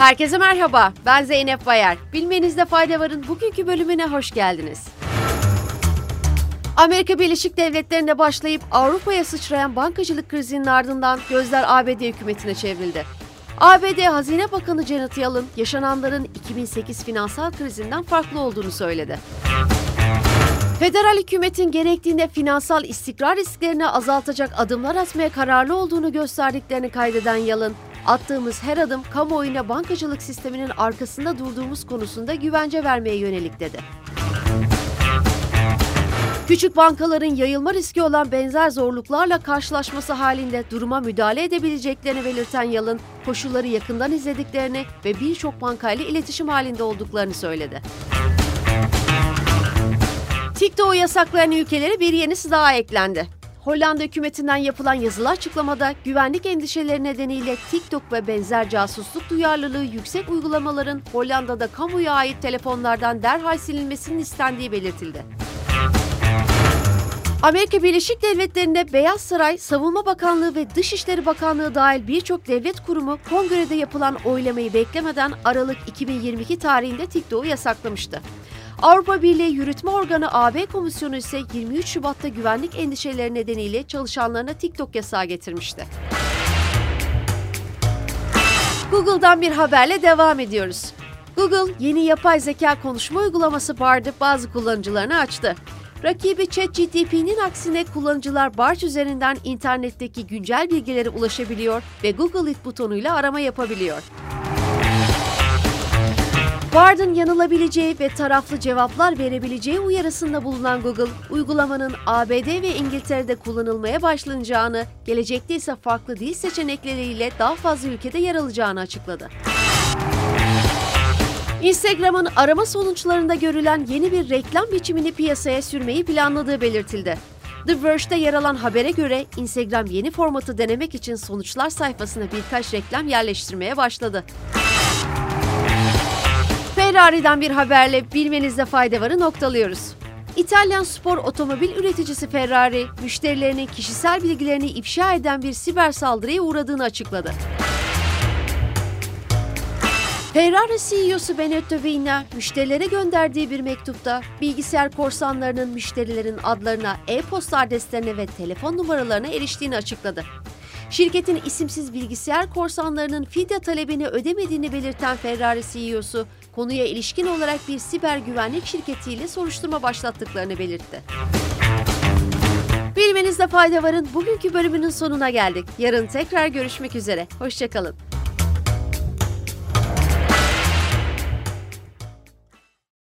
Herkese merhaba, ben Zeynep Bayar. Bilmenizde fayda varın bugünkü bölümüne hoş geldiniz. Amerika Birleşik Devletleri'nde başlayıp Avrupa'ya sıçrayan bankacılık krizinin ardından gözler ABD hükümetine çevrildi. ABD Hazine Bakanı Janet Yellen, yaşananların 2008 finansal krizinden farklı olduğunu söyledi. Federal hükümetin gerektiğinde finansal istikrar risklerini azaltacak adımlar atmaya kararlı olduğunu gösterdiklerini kaydeden Yalın, attığımız her adım kamuoyuna bankacılık sisteminin arkasında durduğumuz konusunda güvence vermeye yönelik dedi. Küçük bankaların yayılma riski olan benzer zorluklarla karşılaşması halinde duruma müdahale edebileceklerini belirten Yalın, koşulları yakından izlediklerini ve birçok bankayla iletişim halinde olduklarını söyledi. TikTok'u yasaklayan ülkelere bir yenisi daha eklendi. Hollanda hükümetinden yapılan yazılı açıklamada güvenlik endişeleri nedeniyle TikTok ve benzer casusluk duyarlılığı yüksek uygulamaların Hollanda'da kamuya ait telefonlardan derhal silinmesinin istendiği belirtildi. Amerika Birleşik Devletleri'nde Beyaz Saray, Savunma Bakanlığı ve Dışişleri Bakanlığı dahil birçok devlet kurumu kongrede yapılan oylamayı beklemeden Aralık 2022 tarihinde TikTok'u yasaklamıştı. Avrupa Birliği Yürütme Organı AB Komisyonu ise 23 Şubat'ta güvenlik endişeleri nedeniyle çalışanlarına TikTok yasağı getirmişti. Google'dan bir haberle devam ediyoruz. Google yeni yapay zeka konuşma uygulaması Bard'ı bazı kullanıcılarına açtı. Rakibi ChatGPT'nin aksine kullanıcılar Bard üzerinden internetteki güncel bilgilere ulaşabiliyor ve Google It butonuyla arama yapabiliyor. Bard'ın yanılabileceği ve taraflı cevaplar verebileceği uyarısında bulunan Google, uygulamanın ABD ve İngiltere'de kullanılmaya başlanacağını, gelecekte ise farklı dil seçenekleriyle daha fazla ülkede yer alacağını açıkladı. Instagram'ın arama sonuçlarında görülen yeni bir reklam biçimini piyasaya sürmeyi planladığı belirtildi. The Verge'de yer alan habere göre Instagram yeni formatı denemek için sonuçlar sayfasına birkaç reklam yerleştirmeye başladı. Ferrari'den bir haberle bilmenizde fayda varı noktalıyoruz. İtalyan spor otomobil üreticisi Ferrari, müşterilerinin kişisel bilgilerini ifşa eden bir siber saldırıya uğradığını açıkladı. Ferrari CEO'su Benedetto Vina, müşterilere gönderdiği bir mektupta bilgisayar korsanlarının müşterilerin adlarına, e-posta adreslerine ve telefon numaralarına eriştiğini açıkladı. Şirketin isimsiz bilgisayar korsanlarının fidye talebini ödemediğini belirten Ferrari CEO'su, konuya ilişkin olarak bir siber güvenlik şirketiyle soruşturma başlattıklarını belirtti. Bilmenizde fayda varın bugünkü bölümünün sonuna geldik. Yarın tekrar görüşmek üzere. Hoşçakalın.